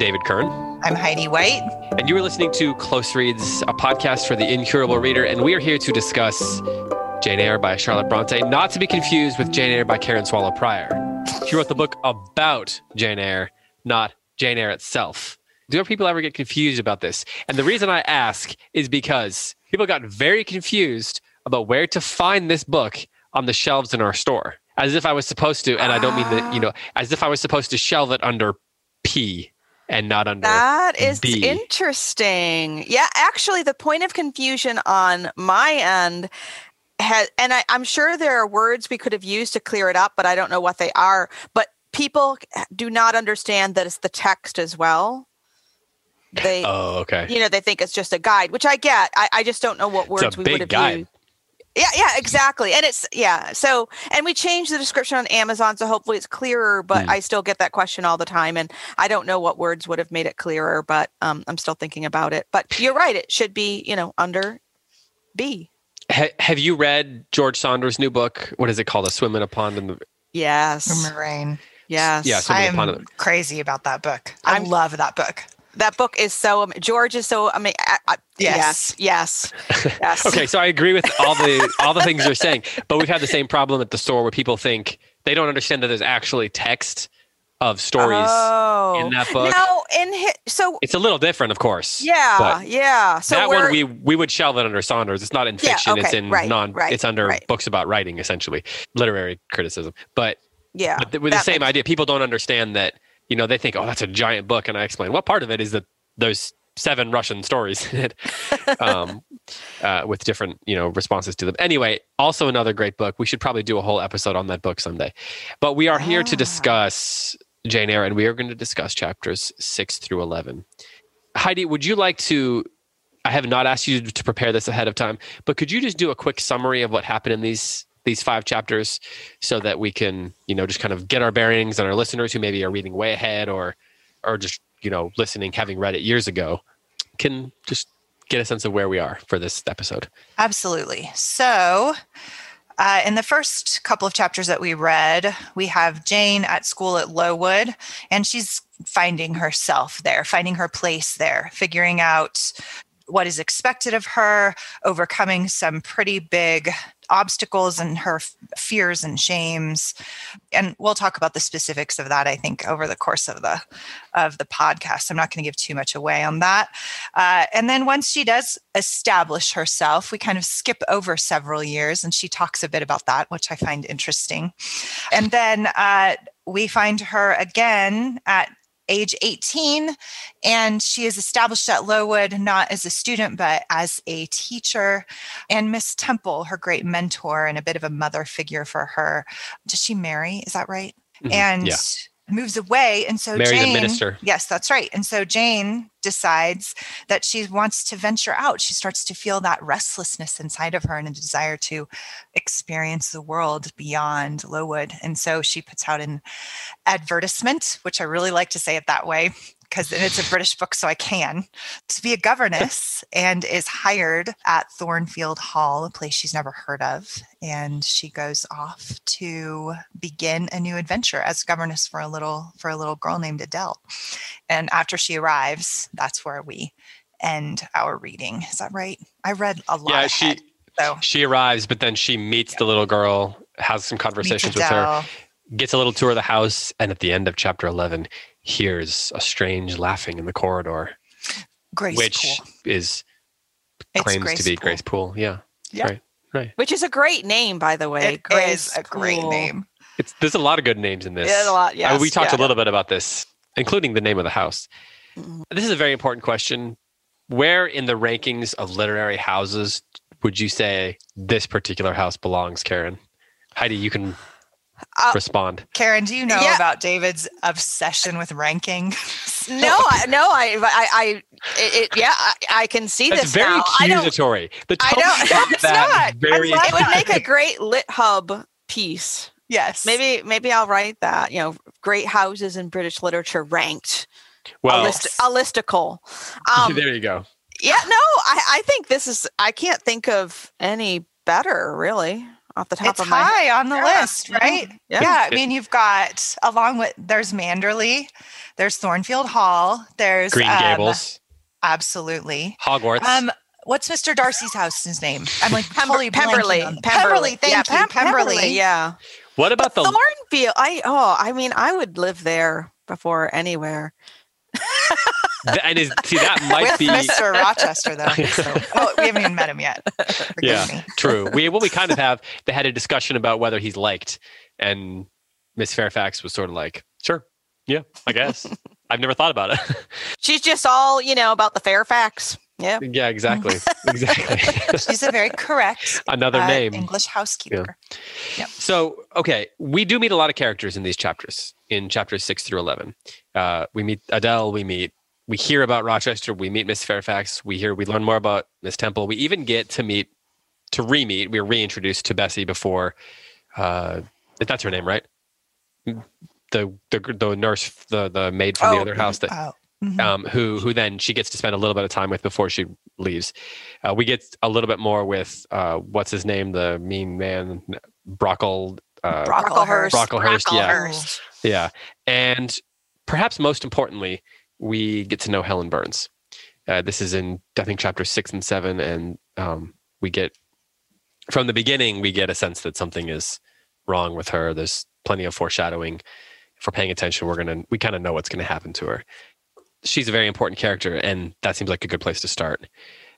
David Kern. I'm Heidi White. And you are listening to Close Reads, a podcast for the incurable reader. And we are here to discuss Jane Eyre by Charlotte Bronte, not to be confused with Jane Eyre by Karen Swallow Prior. She wrote the book about Jane Eyre, not Jane Eyre itself. Do people ever get confused about this? And the reason I ask is because people got very confused about where to find this book on the shelves in our store. As if I was supposed to, and I don't mean that, you know, as if I was supposed to shelve it under P and not under That is B. interesting. Yeah, actually, the point of confusion on my end has, and I, I'm sure there are words we could have used to clear it up, but I don't know what they are. But people do not understand that it's the text as well. They, Oh, okay. you know, they think it's just a guide, which I get. I, I just don't know what words we would have guide. used. Yeah, yeah, exactly. And it's yeah. So, and we changed the description on Amazon, so hopefully it's clearer. But Hmm. I still get that question all the time, and I don't know what words would have made it clearer. But um, I'm still thinking about it. But you're right; it should be you know under B. Ha- have you read George Saunders' new book? What is it called? A Swim in a Pond in the Yes, Moraine. yes. Yeah, I Swimming upon am crazy about that book. I I'm- love that book. That book is so. am- George is so. I mean, I, I, yes, Yes. yes, yes. Okay, so I agree with all the all the things you're saying, but we've had the same problem at the store where people think they don't understand that there's actually text of stories oh. in that book. Now, in hi- so It's a little different, of course. yeah, yeah. So that one we we would shelve it under Saunders. It's not in Yeah, fiction. it's in right, non. right, it's under right. books about writing, essentially, literary criticism. But, yeah, but th- with the same makes- idea, people don't understand that. You know, they think, oh, that's a giant book, and I explain what part of it is that there's seven Russian stories in it, um, uh, with different you know responses to them. Anyway, also another great book. We should probably do a whole episode on that book someday. But we are here to Ah. discuss Jane Eyre, and we are going to discuss chapters six through eleven. Heidi, would you like to? I have not asked you to prepare this ahead of time, but could you just do a quick summary of what happened in these these five chapters, so that we can, you know, just kind of get our bearings and our listeners who maybe are reading way ahead or, or just you know listening having read it years ago, can just get a sense of where we are for this episode. Absolutely. So, uh, in the first couple of chapters that we read, we have Jane at school at Lowood, and she's finding herself there, finding her place there, figuring out what is expected of her, overcoming some pretty big obstacles and her f- fears and shames. And we'll talk about the specifics of that i think over the course of the of the podcast. I'm not going to give too much away on that. Uh, and then once she does establish herself we kind of skip over several years and she talks a bit about that which i find interesting. And then uh, we find her again at age 18 and she is established at lowood not as a student but as a teacher. And miss temple her great mentor and a bit of a mother figure for her does she marry? Is that right? Mhm. and yeah, moves away and so Marry the jane minister. yes that's right. And so jane decides that she wants to venture out. She starts to feel that restlessness inside of her and a desire to experience the world beyond lowood. And so she puts out an advertisement which i really like to say it that way because it's a british book so i can to be a governess and is hired at thornfield hall a place she's never heard of and she goes off to begin a new adventure as governess for a little for a little girl named adele. And after she arrives that's where we end our reading. Is that right? I read a lot yeah. ahead, She so. she arrives, but then she meets the little girl, has some conversations with her, gets a little tour of the house, and at the end of chapter eleven, hears a strange laughing in the corridor, Grace which Poole. is It's claims to be Poole. Grace Poole. Yeah, Yeah. right, right. which is a great name, by the way. It Grace is a great Poole. name It's there's a lot of good names in this. Yeah, a lot. Uh, Yes, we talked yeah. a little bit about this, including the name of the house. Mhm. This is a very important question. Where in the rankings of literary houses would you say this particular house belongs, Karen? Heidi, you can Uh, respond. Karen, do you know Yeah. about David's obsession with ranking? No, I, no, I, I, I it, it, yeah, I, I can see That's this very now. I accusatory. The I tone don't- of No, it's that not. Very I It would make a great lit hub piece. yes. Maybe, maybe I'll write that. You know, great houses in British literature ranked. well. a, list, a listicle. Um, there you go. yeah, no, I, I think this is. I can't think of any better, really. Off the top it's of my high on the Yeah. list, right? Yeah. Yeah. I mean, you've got along with there's Manderley, there's Thornfield Hall, there's Green um, Gables, absolutely. Hogwarts. Um, what's Mr. Darcy's house's name? I'm like Pember- totally blanking Pemberley. Pemberley. Thank yeah, you, Pem- Pemberley. Yeah. what about the Thornfield. I oh, I mean, I would live there before anywhere. and is see that might With be Mr. Rochester, though. So, oh, we haven't even met him yet. Forgive Yeah. me. true. We well we kind of have they had a discussion about whether he's liked, and Miss Fairfax was sort of like, sure, yeah, I guess. I've never thought about it. She's just all you know about the Fairfax. Yeah. yeah, exactly, exactly. She's a very correct Another uh, name. English housekeeper. Yeah. So, okay, we do meet a lot of characters in these chapters, in chapters six through 11. Uh, we meet Adele, we meet, we hear about Rochester, we meet Miss Fairfax, we hear, we learn more about Miss Temple. We even get to meet, to re meet, we were reintroduced to Bessie before, uh, that's her name, right? The, the, the nurse, the, the maid from the Oh, other house that Oh, mhm. um, who who then she gets to spend a little bit of time with before she leaves. Uh, we get a little bit more with uh, what's his name, the mean man, Brockle. Uh, Brocklehurst. Brocklehurst, yeah. Brocklehurst. yeah, and perhaps most importantly, we get to know Helen Burns. Uh, this is in I think chapter six and seven, and um, we get from the beginning we get a sense that something is wrong with her. There's plenty of foreshadowing. If we're paying attention, we're gonna we kind of know what's gonna happen to her. She's a very important character, and that seems like a good place to start.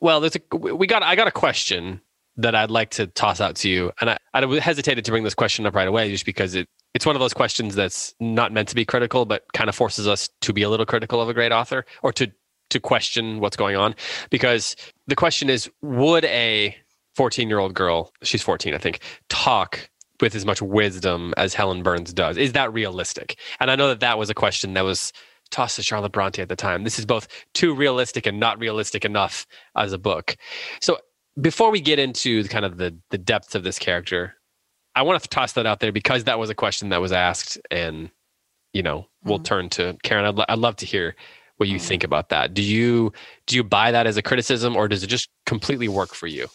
Well, there's a we got I got a question that I'd like to toss out to you, and I, I hesitated to bring this question up right away just because it it's one of those questions that's not meant to be critical, but kind of forces us to be a little critical of a great author or to to question what's going on. Because the question is, would a 14 year old girl, she's 14, I think, talk with as much wisdom as Helen Burns does? Is that realistic? And I know that that was a question that was tossed to Charlotte Bronte at the time. This is both too realistic and not realistic enough as a book. So before we get into kind of the the depths of this character, I want to toss that out there because that was a question that was asked, and you know we'll Mhm. turn to Karen. I'd, lo- I'd love to hear what you Mhm. think about that. Do you do you buy that as a criticism, or does it just completely work for you?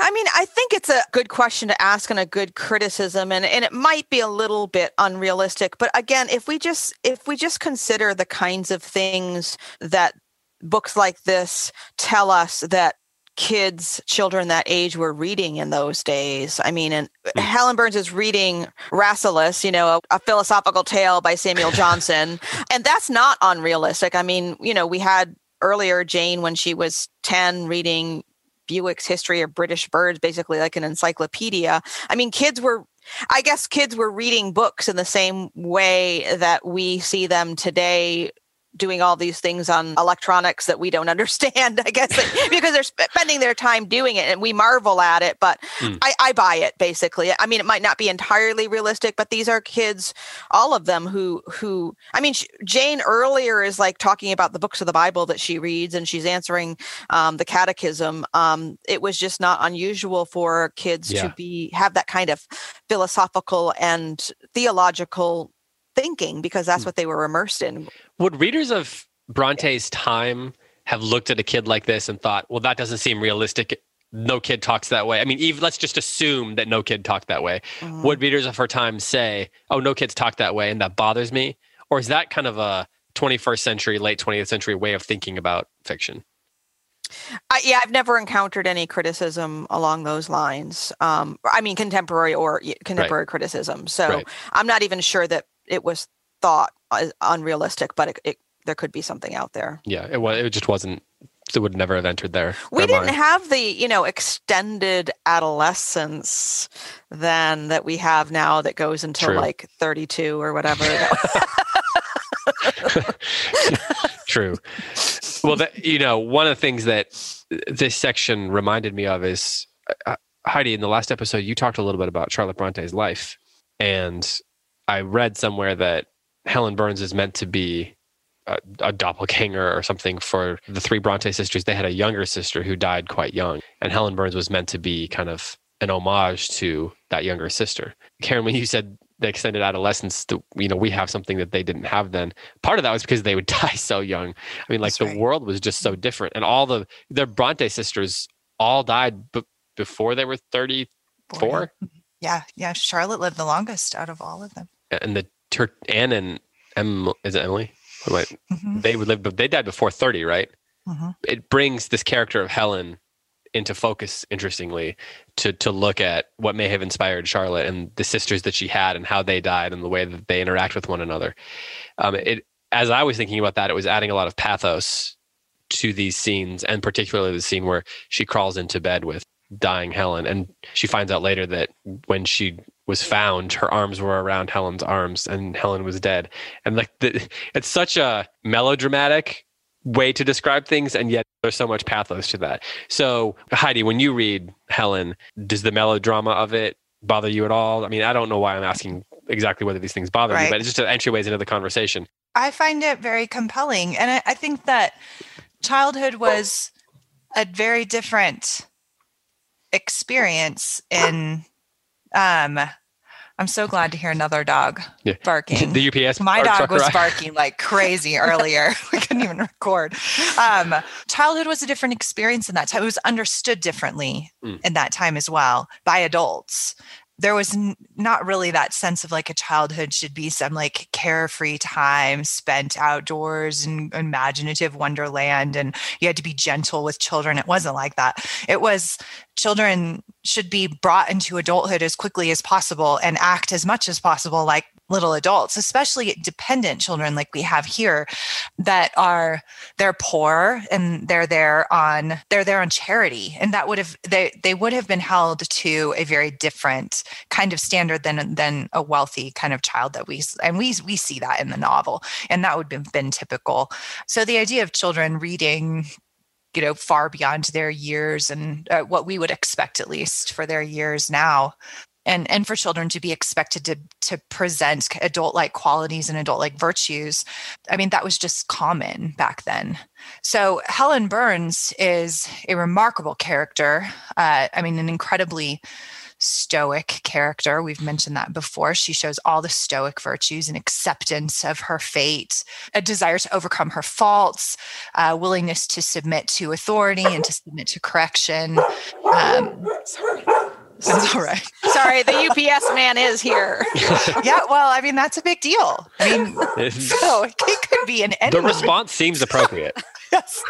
I mean, I think it's a good question to ask and a good criticism and, and it might be a little bit unrealistic. But again, if we just if we just consider the kinds of things that books like this tell us that kids, children that age were reading in those days. I mean, and Mm. Helen Burns is reading Rasselas, you know, a, a philosophical tale by Samuel Johnson. and that's not unrealistic. I mean, you know, we had earlier Jane when she was 10 reading Bewick's History of British Birds, basically like an encyclopedia. I mean, kids were, I guess, kids were reading books in the same way that we see them today doing all these things on electronics that we don't understand, I guess, because they're spending their time doing it and we marvel at it. But Mm. I, I buy it basically. I mean, it might not be entirely realistic, but these are kids, all of them who, who, I mean, sh- Jane earlier is like talking about the books of the Bible that she reads and she's answering um, the catechism. Um, it was just not unusual for kids Yeah. to be, have that kind of philosophical and theological thinking because that's Mm. what they were immersed in. Would readers of Bronte's time have looked at a kid like this and thought, "Well, that doesn't seem realistic. No kid talks that way." I mean, even let's just assume that no kid talked that way. Mhm. Would readers of her time say, "Oh, no kids talk that way," and that bothers me? Or is that kind of a 21st century, late 20th century way of thinking about fiction? I, yeah, I've never encountered any criticism along those lines. Um, I mean, contemporary or contemporary criticism. So Right. I'm not even sure that it was thought uh, unrealistic, but it, it, there could be something out there. Yeah, it was. It just wasn't. It would never have entered there. We didn't have the, you know, extended adolescence then that we have now that goes until True. like 32 or whatever. True. Well, that, you know, one of the things that this section reminded me of is uh, Heidi. In the last episode, you talked a little bit about Charlotte Bronte's life, and I read somewhere that Helen Burns is meant to be a, a doppelganger or something for the three Bronte sisters. They had a younger sister who died quite young, and Helen Burns was meant to be kind of an homage to that younger sister. Karen, when you said the extended adolescence, you know we have something that they didn't have then. Part of that was because they would die so young. I mean, like That's the right. world was just so different, and all the the Bronte sisters all died b- before they were thirty four. Yeah, yeah. Charlotte lived the longest out of all of them. And the her Anne and em, is it Emily? Wait, Mhm, they would live, but they died before thirty, right? mhm. It brings this character of Helen into focus. Interestingly, to to look at what may have inspired Charlotte and the sisters that she had and how they died and the way that they interact with one another. Um, it as I was thinking about that, it was adding a lot of pathos to these scenes, and particularly the scene where she crawls into bed with dying Helen, and she finds out later that when she was found, her arms were around Helen's arms, and Helen was dead. And like, the, it's such a melodramatic way to describe things, and yet there's so much pathos to that. So, Heidi, when you read Helen, does the melodrama of it bother you at all? I mean, I don't know why I'm asking exactly whether these things bother Right. you, but it's just an entryways into the conversation. I find it very compelling. And I, I think that childhood was a very different experience in um I'm so glad to hear another dog Yeah. barking. The UPS My dog was barking like crazy earlier. we couldn't even record. Um, childhood was a different experience in that time. It was understood differently Mm. in that time as well by adults. There was n- not really that sense of like a childhood should be some like carefree time spent outdoors and imaginative wonderland, and you had to be gentle with children. It wasn't like that. It was children should be brought into adulthood as quickly as possible and act as much as possible like little adults especially dependent children like we have here that are they're poor and they're there on they're there on charity. And that would have they they would have been held to a very different kind of standard than than a wealthy kind of child that we and we we see that in the novel. And that would have been typical. So the idea of children reading you know far beyond their years and uh, what we would expect at least for their years now. And and for children to be expected to to present adult like qualities and adult like virtues i mean that was just common back then. So helen burns is a remarkable character uh, i mean an incredibly stoic character we've mentioned that before she shows all the stoic virtues and acceptance of her fate a desire to overcome her faults uh, willingness to submit to authority and to submit to correction um, that's all right Sorry, the UPS man is here. yeah, well, I mean that's a big deal. I mean, so it could be an end. the response seems appropriate. Yes.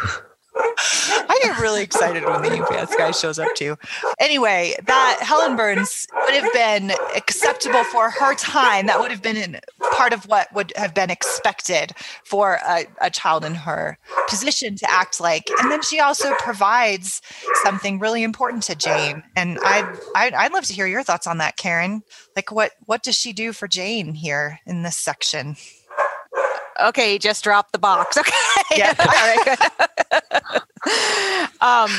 I get really excited when the UPS guy shows up too. Anyway, that Helen Burns would have been acceptable for her time. That would have been part of what would have been expected for a, a child in her position to act like. And then she also provides something really important to Jane. And I'd, I'd, I'd love to hear your thoughts on that, Karen. Like, what what does she do for Jane here in this section? Okay, just dropped the box. Okay. Yeah. All right, good. um,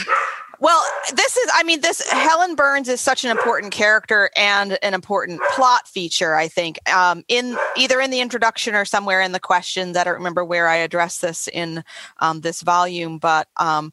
well, this is, I mean, this Helen Burns is such an important character and an important plot feature, I think, um, in either in the introduction or somewhere in the questions. I don't remember where I addressed this in um, this volume, but um,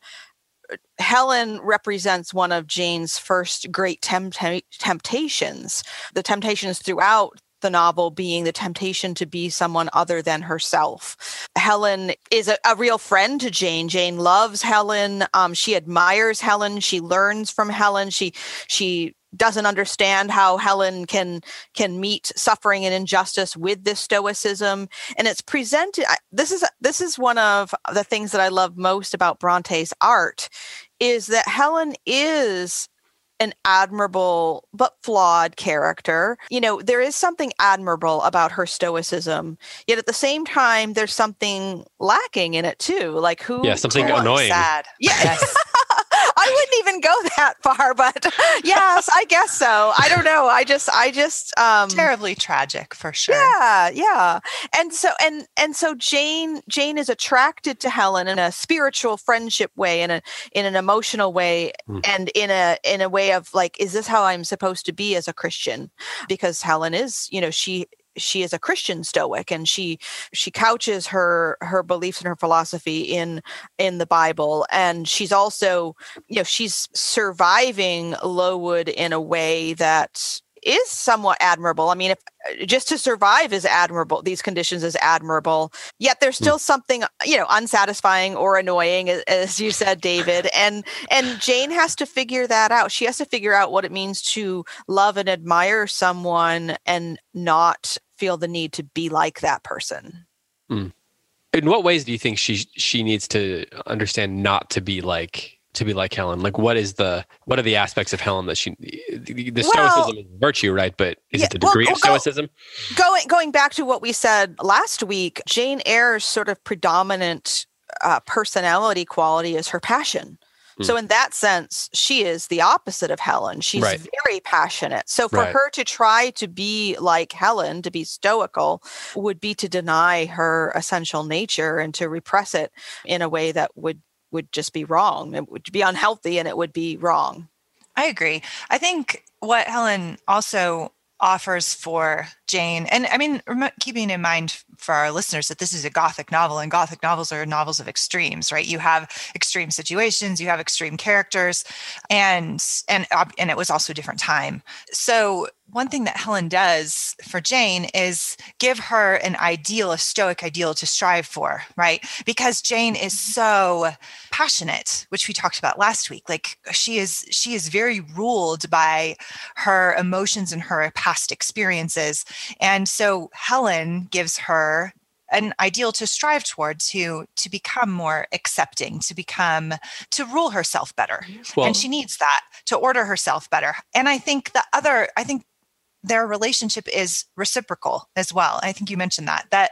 Helen represents one of Jane's first great tempta- temptations. The temptations throughout the novel being the temptation to be someone other than herself. Helen is a, a real friend to Jane. Jane loves Helen. Um, she admires Helen. She learns from Helen. She she doesn't understand how Helen can can meet suffering and injustice with this stoicism and it's presented this is this is one of the things that I love most about Bronte's art is that Helen is an admirable but flawed character. You know, there is something admirable about her stoicism, yet at the same time, there's something lacking in it too. Like who? Yeah, something annoying. Sad. Yeah. Yes. I wouldn't even go that far, but yes, I guess so. I don't know. I just, I just, um, Terribly tragic for sure. yeah, yeah. And so and and so Jane Jane is attracted to Helen in a spiritual friendship way in a in an emotional way Hmm. and in a in a way of like is this how I'm supposed to be as a Christian? Because Helen is, you know, she she is a Christian stoic and she she couches her her beliefs and her philosophy in in the Bible and she's also you know she's surviving Lowood in a way that is somewhat admirable. I mean, if uh, just to survive is admirable, these conditions is admirable. Yet there's hmm. still something, you know, unsatisfying or annoying, as you said, David. And and Jane has to figure that out. She has to figure out what it means to love and admire someone and not feel the need to be like that person. Mm. In what ways do you think she she needs to understand not to be like to be like Helen? Like, what is the what are the aspects of Helen that she the, the well, stoicism is virtue, right? But is yeah, it the degree well, of stoicism? Go, going going back to what we said last week, Jane Eyre's sort of predominant uh, personality quality is her passion. So hmm. in that sense, she is the opposite of Helen. She's right. very passionate. So for right. her to try to be like Helen, to be stoical, would be to deny her essential nature and to repress it in a way that would would just be wrong. It would be unhealthy and it would be wrong. I agree. I think what Helen also offers for Jane, and I mean, keeping in mind for our listeners that this is a Gothic novel, and Gothic novels are novels of extremes, right? You have extreme situations, you have extreme characters, and and and it was also a different time. So one thing that Helen does for Jane is give her an ideal, a stoic ideal to strive for, right? Because Jane is mm-hmm. so passionate, which we talked about last week. Like she is she is very ruled by her emotions and her past experiences. And so Helen gives her an ideal to strive toward to to become more accepting to become to rule herself better mm-hmm. well, and she needs that to order herself better and i think the other i think their relationship is reciprocal as well. I think you mentioned that. That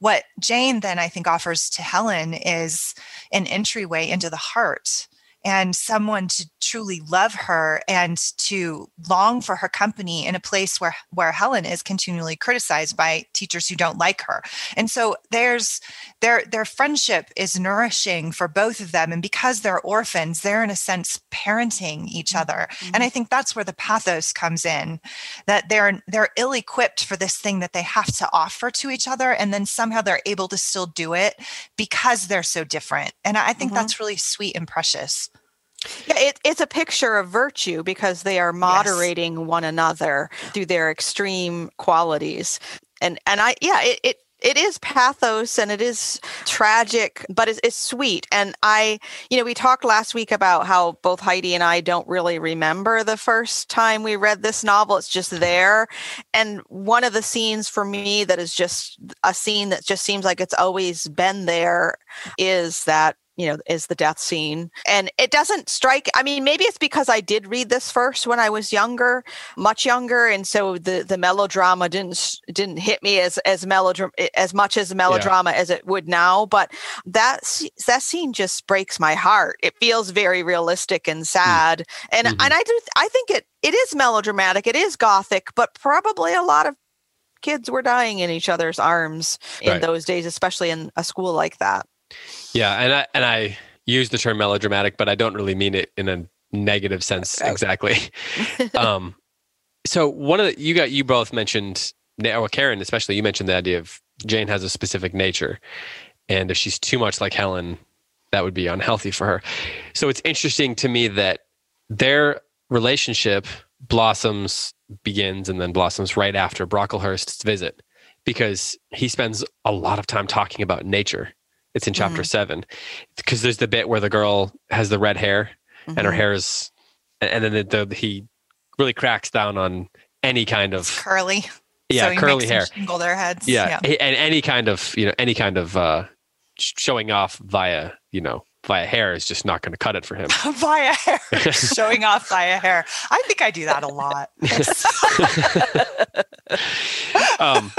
what Jane then I think offers to Helen is an entryway into the heart and someone to truly love her and to long for her company in a place where where Helen is continually criticized by teachers who don't like her. And so there's their their friendship is nourishing for both of them and because they're orphans they're in a sense parenting each mm-hmm. other. Mm-hmm. And I think that's where the pathos comes in that they're they're ill equipped for this thing that they have to offer to each other and then somehow they're able to still do it because they're so different. And I think mm-hmm. that's really sweet and precious. Yeah, it, it's a picture of virtue because they are moderating yes. one another through their extreme qualities. And and I yeah, it, it it is pathos and it is tragic, but it's, it's, sweet. And I, you know, we talked last week about how both Heidi and I don't really remember the first time we read this novel. It's just there. And one of the scenes for me that is just a scene that just seems like it's always been there is that you know is the death scene and it doesn't strike i mean maybe it's because i did read this first when i was younger much younger and so the the melodrama didn't didn't hit me as as melodrama as much as melodrama yeah. as it would now but that that scene just breaks my heart it feels very realistic and hmm. sad mm-hmm. and and i do i think it it is melodramatic it is gothic but probably a lot of kids were dying in each other's arms in right. those days especially in a school like that yeah, and I and I use the term melodramatic, but I don't really mean it in a negative sense exactly. um, so one of the you got you both mentioned, or Karen especially, you mentioned the idea of Jane has a specific nature, and if she's too much like Helen, that would be unhealthy for her. So it's interesting to me that their relationship blossoms begins and then blossoms right after Brocklehurst's visit because he spends a lot of time talking about nature it's in chapter mm-hmm. seven because there's the bit where the girl has the red hair mm-hmm. and her mm-hmm. hair is, and then the, the, he really cracks down on any kind of it's curly. Yeah, so curly hair. Shingle their heads. Yeah, yeah, and any kind of you know any kind of uh, showing off via you know via hair is just not going to cut it for him. via hair, showing off via hair. I think I do that a lot. um,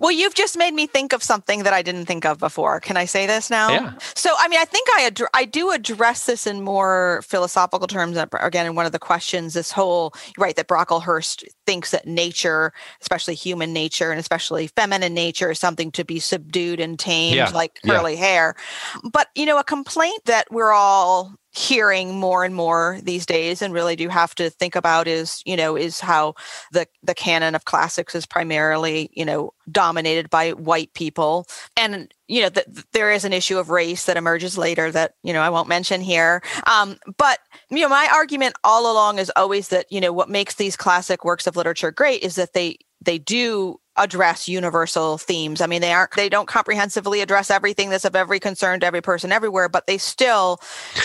well, you've just made me think of something that I didn't think of before. Can I say this now? Yeah. So, I mean, I think I ad- I do address this in more philosophical terms. Uh, again, in one of the questions, this whole right that Brocklehurst thinks that nature, especially human nature and especially feminine nature, is something to be subdued and tamed, yeah. like curly yeah. hair. But you know, a complaint that we're all hearing more and more these days and really do have to think about is you know is how the the canon of classics is primarily you know dominated by white people and you know, th- there is an issue of race that emerges later that, you know, I won't mention here. Um, but, you know, my argument all along is always that, you know, what makes these classic works of literature great is that they they do address universal themes. I mean, they aren't they don't comprehensively address everything that's of every concern to every person everywhere, but they still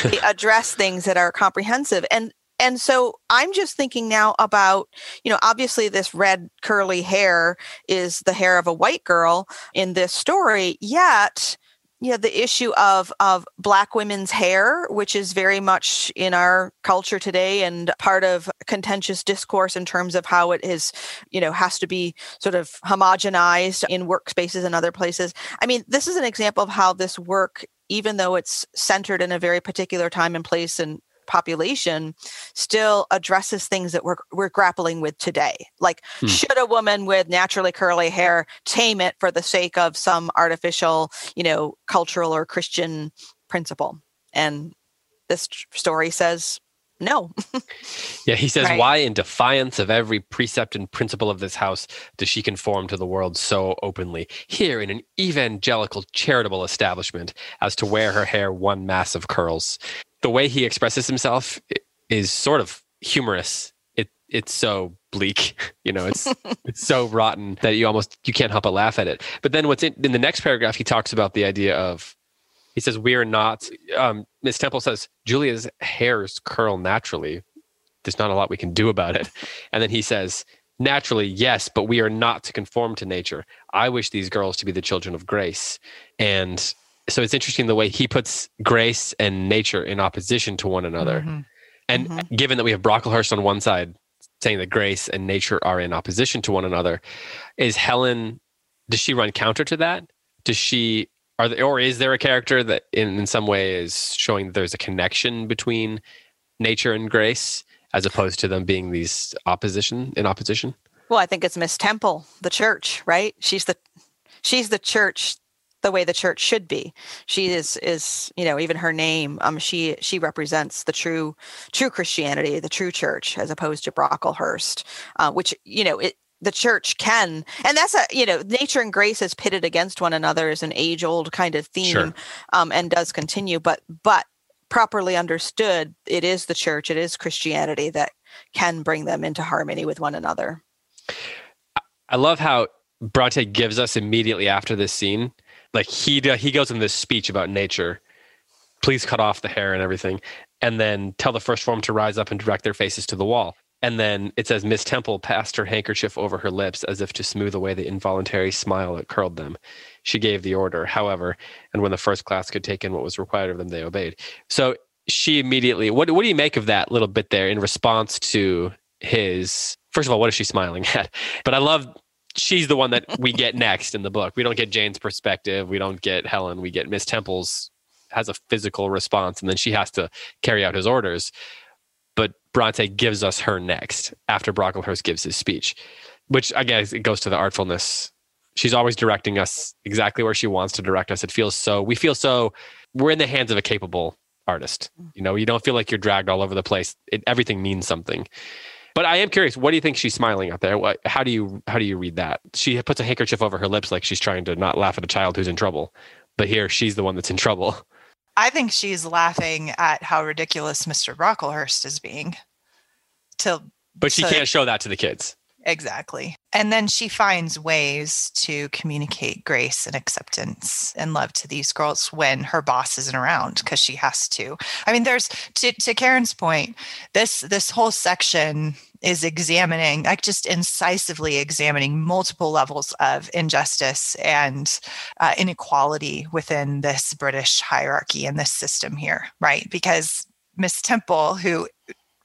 they address things that are comprehensive. And and so I'm just thinking now about, you know, obviously this red curly hair is the hair of a white girl in this story, yet yeah the issue of of black women's hair which is very much in our culture today and part of contentious discourse in terms of how it is you know has to be sort of homogenized in workspaces and other places. I mean this is an example of how this work even though it's centered in a very particular time and place and population still addresses things that we're, we're grappling with today. Like, hmm. should a woman with naturally curly hair tame it for the sake of some artificial, you know, cultural or Christian principle? And this story says no. yeah, he says, right. Why, in defiance of every precept and principle of this house, does she conform to the world so openly, here in an evangelical charitable establishment, as to wear her hair one mass of curls? The way he expresses himself is sort of humorous. It it's so bleak, you know, it's it's so rotten that you almost you can't help but laugh at it. But then what's in, in the next paragraph, he talks about the idea of he says we are not. Um, Miss Temple says Julia's hairs curl naturally. There's not a lot we can do about it. And then he says naturally yes but we are not to conform to nature i wish these girls to be the children of grace and so it's interesting the way he puts grace and nature in opposition to one another. Mm-hmm. And mm-hmm. given that we have Brocklehurst on one side saying that grace and nature are in opposition to one another, is Helen does she run counter to that? Does she are there, or is there a character that in, in some way is showing that there's a connection between nature and grace as opposed to them being these opposition in opposition? Well, I think it's Miss Temple, the church, right? She's the she's the church the way the church should be. She is is you know even her name. Um, she she represents the true true Christianity, the true church, as opposed to Brocklehurst, uh, which you know it the church can and that's a you know nature and grace is pitted against one another is an age old kind of theme sure. um, and does continue but but properly understood it is the church it is christianity that can bring them into harmony with one another i love how bronte gives us immediately after this scene like he he goes in this speech about nature. Please cut off the hair and everything and then tell the first form to rise up and direct their faces to the wall. And then it says miss temple passed her handkerchief over her lips as if to smooth away the involuntary smile that curled them. She gave the order however and when the first class could take in what was required of them they obeyed. So she immediately what, what do you make of that little bit there in response to his first of all what is she smiling at? But i love she's the one that we get next in the book. We don't get Jane's perspective. We don't get Helen. We get Miss Temple's has a physical response, and then she has to carry out his orders. But Bronte gives us her next after Brocklehurst gives his speech, which I guess it goes to the artfulness. She's always directing us exactly where she wants to direct us. It feels so. We feel so. We're in the hands of a capable artist. Mm-hmm. You know, you don't feel like you're dragged all over the place. It, everything means something. But I am curious. What do you think she's smiling out there? What, how do you how do you read that? She puts a handkerchief over her lips like she's trying to not laugh at a child who's in trouble, but here she's the one that's in trouble. I think she's laughing at how ridiculous Mr. Brocklehurst is being. To but she to, can't show that to the kids. Exactly. And then she finds ways to communicate grace and acceptance and love to these girls when her boss isn't around because she has to. I mean, there's to, to Karen's point, this this whole section is examining, like just incisively examining multiple levels of injustice and uh, inequality within this British hierarchy and this system here, right? Because Miss Temple, who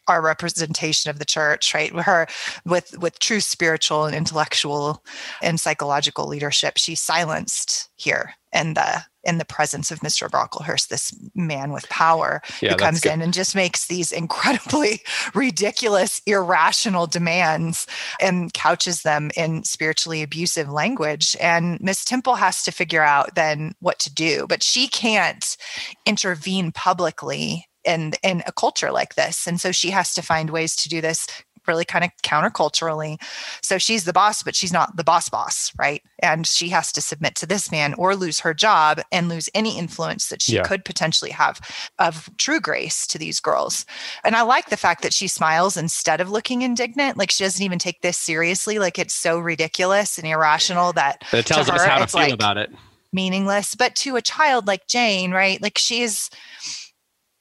our representation of the church right her with with true spiritual and intellectual and psychological leadership she silenced here in the in the presence of Mr. Brocklehurst, this man with power yeah, who comes in and just makes these incredibly ridiculous, irrational demands and couches them in spiritually abusive language. And Miss Temple has to figure out then what to do, but she can't intervene publicly in in a culture like this and so she has to find ways to do this really kind of counterculturally. So she's the boss, but she's not the boss boss, right? And she has to submit to this man or lose her job and lose any influence that she Yeah. could potentially have of true grace to these girls. And I like the fact that she smiles instead of looking indignant. Like she doesn't even take this seriously. Like it's so ridiculous and irrational that But it tells to us her, how to feel like- about it. meaningless. But to a child like Jane, right? Like she's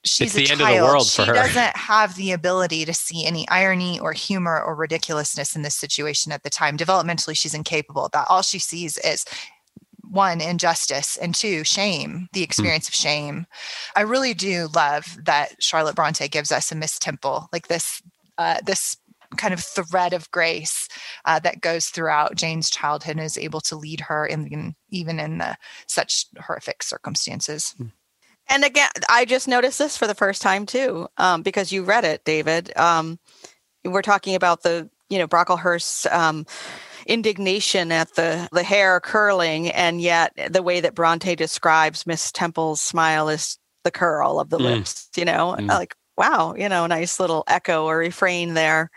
she's the end of the child. world for she her. doesn't have the ability to see any irony or humor or ridiculousness in this situation at the time. Developmentally, she's incapable of that. All she sees is one injustice and two shame the experience of shame i really do love that charlotte bronte gives us a miss temple like this uh, this kind of thread of grace uh, that goes throughout jane's childhood and is able to lead her in, in even in the, such horrific circumstances And again, I just noticed this for the first time too, um, because you read it, David. Um, we're talking about the, you know, Brocklehurst's um, indignation at the the hair curling, and yet the way that Bronte describes Miss Temple's smile is the curl of the Mm. lips. You know, Mm. like wow, you know, nice little echo or refrain there.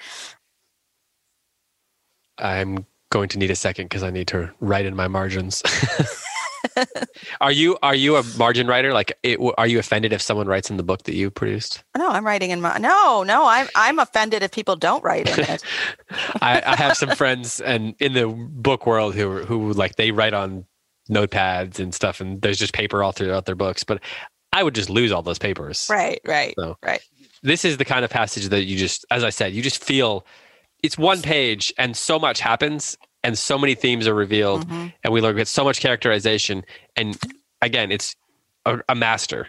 I'm going to need a second because I need to write in my margins. are you are you a margin writer? Like, it, are you offended if someone writes in the book that you produced? No, I'm writing in my no, no. I'm I'm offended if people don't write in it. I, I have some friends and in the book world who who like they write on notepads and stuff, and there's just paper all throughout their books. But I would just lose all those papers. right, right, So- right. This is the kind of passage that you just, as I said, you just feel it's one page and so much happens and so many themes are revealed Mhm. and we learn get so much characterization and again it's a, a master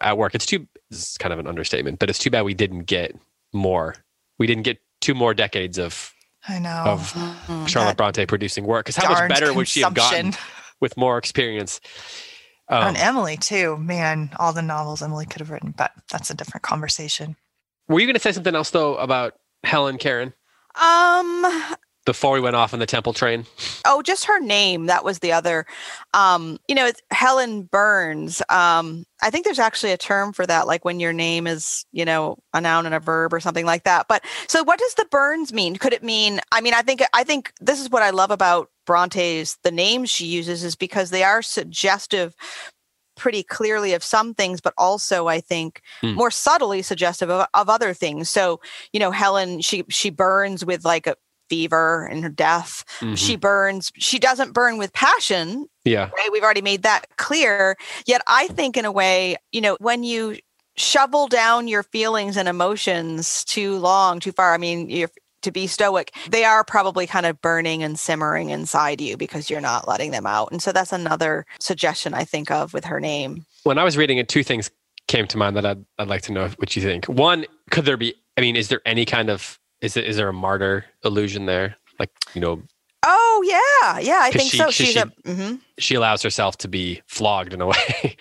at work. It's too this is kind of an understatement but it's too bad we didn't get more. We didn't get two more decades of i know. of Mhm. charlotte That bronte producing work because how much better would she have gotten with more experience? Um, and emily too. Man all the novels emily could have written but that's a different conversation. Were you going to say something else though about helen karen Um, before we went off on the temple train? Oh just her name. That was the other um you know it's helen burns. Um i think there's actually a term for that like when your name is you know a noun and a verb or something like that. But so what does the burns mean? Could it mean i mean i think i think this is what i love about bronte's the names she uses is because they are suggestive pretty clearly of some things but also i think Hmm. more subtly suggestive of, of other things. So you know helen she she burns with like a fever and her death Mhm. she burns she doesn't burn with passion yeah right we've already made that clear yet i think in a way you know when you shovel down your feelings and emotions too long too far i mean you're to be stoic they are probably kind of burning and simmering inside you because you're not letting them out and so that's another suggestion i think of with her name when I was reading it, two things came to mind that I'd, I'd like to know what you think. One, could there be? I mean, is there any kind of is it is there a martyr illusion there? Like you know, oh yeah yeah I think she- so she's she- a mhm, she allows herself to be flogged in a way.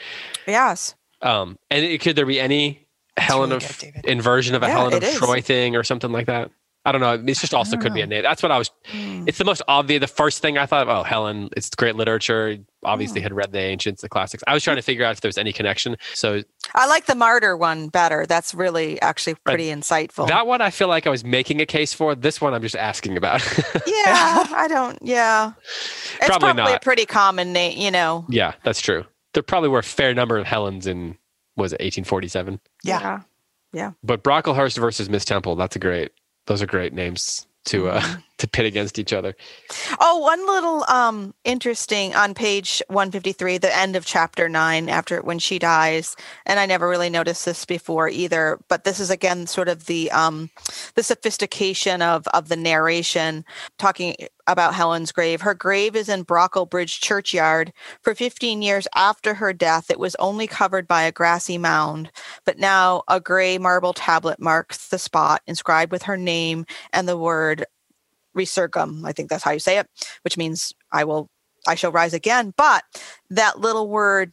yes um, and it, could there be any Helen really of good, inversion of a Yeah, Helen of is. Troy thing or something like that? I don't know. It's just also could be a know. name. That's what I was. Mm. It's the most obvious. The first thing I thought, oh, Helen, it's great literature. Obviously, Mm. had read the ancients, the classics. I was trying to figure out if there was any connection. So i like the martyr one better that's really actually pretty insightful that one, I feel like I was making a case for. This one, I'm just asking about. Yeah, I don't. Yeah, it's Probably probably, a not. pretty common name. You know. yeah, that's true. There probably were a fair number of Helens in was it 1847. Yeah. Yeah. But Brocklehurst versus Miss Temple. That's a great. Those are great names to uh, Mhm. to pit against each other. Oh, one little um interesting on page 153, the end of chapter 9 after when she dies, and I never really noticed this before either, but this is again sort of the um the sophistication of of the narration talking about Helen's grave. Her grave is in Brocklebridge churchyard. For 15 years after her death, it was only covered by a grassy mound, but now a gray marble tablet marks the spot inscribed with her name and the word resurgam i think that's how you say it which means i will i shall rise again but that little word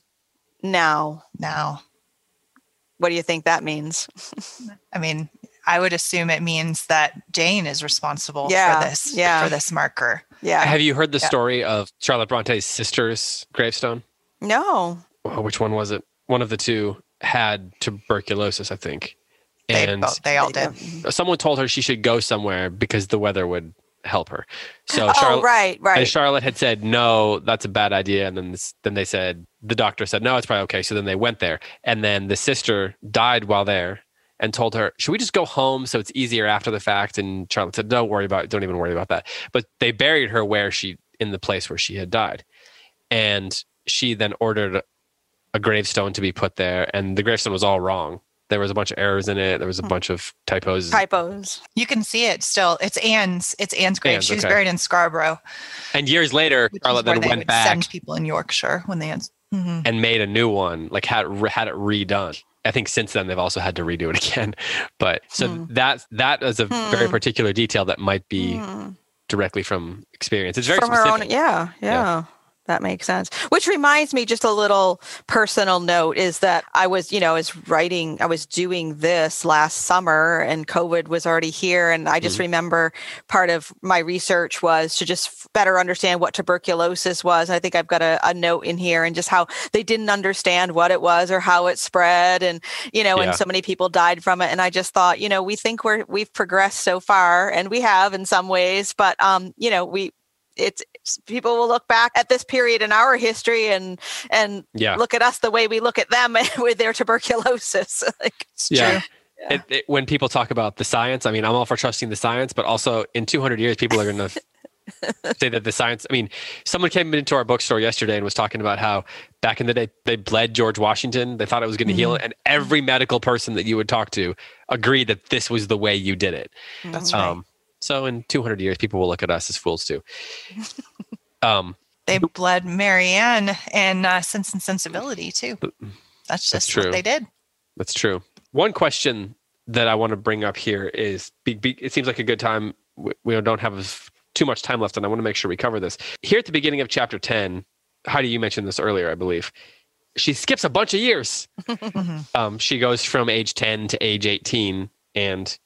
now now what do you think that means I mean, I would assume it means that Jane is responsible Yeah, for this yeah. for this marker. yeah Have you heard the Yeah. story of Charlotte Bronte's sister's gravestone? no Oh, which one was it? One of the two had tuberculosis, I think. They, and both, they all did. Mm-hmm. someone told her she should go somewhere because the weather would help her. So oh, Charlotte, right, and right. Charlotte had said no, that's a bad idea, and then this, then they said the doctor said no, it's probably okay. So then they went there, and then the sister died while there, and told her, should we just go home so it's easier after the fact? And Charlotte said, don't worry about it, don't even worry about that. But they buried her where she in the place where she had died, and she then ordered a gravestone to be put there, and the gravestone was all wrong. There was a bunch of errors in it. There was a Hmm. bunch of typos. Typos. You can see it still. It's Anne's. It's Anne's grave. Anne's, she was okay. buried in Scarborough, And years later, Charlotte then went back send people in Yorkshire when they had. Mhm. and made a new one, like had had it redone. I think since then they've also had to redo it again. But so Hmm. that that is a very Hmm. particular detail that might be Hmm. directly from experience. It's very From specific. own, yeah, yeah, Yeah. That makes sense. Which reminds me, just a little personal note is that I was, you know, I was writing, I was doing this last summer and COVID was already here. And I just Mhm. remember part of my research was to just better understand what tuberculosis was. I think I've got a, a note in here and just how they didn't understand what it was or how it spread. And, you know, Yeah. and so many people died from it. And I just thought, you know, we think we're, we've progressed so far and we have in some ways, but, um, you know, we, it's- people will look back at this period in our history and and Yeah. look at us the way we look at them with their tuberculosis like It's Yeah. true. Yeah. It, it, when people talk about the science, I mean, I'm all for trusting the science, but also in 200 years, people are going to say that the science. I mean, someone came into our bookstore yesterday and was talking about how back in the day they bled George Washington. They thought it was going to heal mm-hmm. it, and every mm-hmm. medical person that you would talk to agreed that this was the way you did it. Mm-hmm. That's Mhm. right. Um, So in 200 years, people will look at us as fools too. Um, They bled Marianne and uh, Sense and Sensibility too. That's That's just true. what they did. That's true. One question that I want to bring up here is be, be, it seems like a good time. We, we don't have too much time left, and I want to make sure we cover this. Here at the beginning of chapter 10, Heidi, you mentioned this earlier, I believe. She skips a bunch of years. Mhm. Um, she goes from age 10 to age 18, and,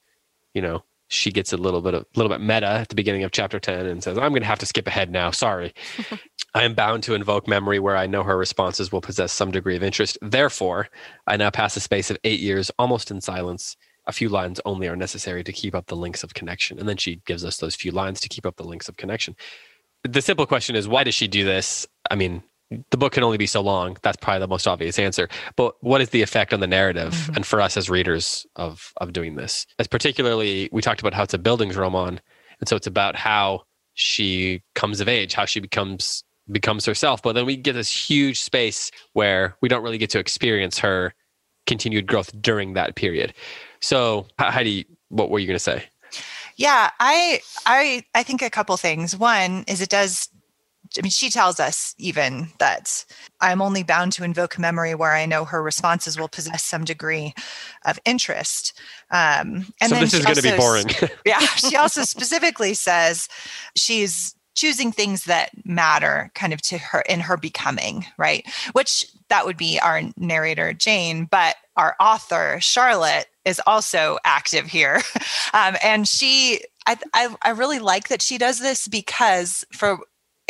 you know, she gets a little bit of little bit meta at the beginning of chapter 10 and says, I'm going to have to skip ahead now. Sorry. I am bound to invoke memory where I know her responses will possess some degree of interest. Therefore, I now pass a space of eight years almost in silence. A few lines only are necessary to keep up the links of connection. And then she gives us those few lines to keep up the links of connection. The simple question is why does she do this? I mean, the book can only be so long. That's probably the most obvious answer. But what is the effect on the narrative Mhm. and for us as readers of of doing this? As particularly we talked about how it's a Bildungsroman. And so it's about how she comes of age, how she becomes becomes herself. But then we get this huge space where we don't really get to experience her continued growth during that period. So Heidi, what were you going to say? Yeah, I I I think a couple things. One is it does I mean she tells us even that I'm only bound to invoke memory where I know her responses will possess some degree of interest. Um and so this is going to be boring. yeah, she also specifically says she's choosing things that matter kind of to her in her becoming, right? Which that would be our narrator Jane, but our author Charlotte is also active here. Um, and she I, I I really like that she does this because for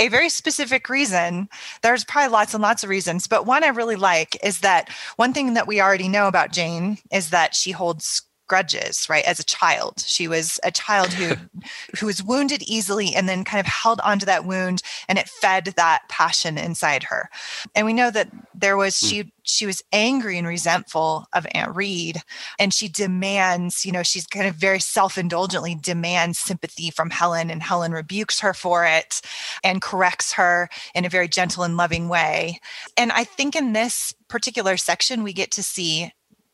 a very specific reason. There's probably lots and lots of reasons, but one I really like is that one thing that we already know about Jane is that she holds grudges, right? As a child, she was a child who who was wounded easily and then kind of held onto that wound and it fed that passion inside her. And we know that there was Hmm. she she was angry and resentful of Aunt Reed and she demands, you know, she's kind of very self-indulgently demands sympathy from Helen and Helen rebukes her for it and corrects her in a very gentle and loving way. And I think in this particular section we get to see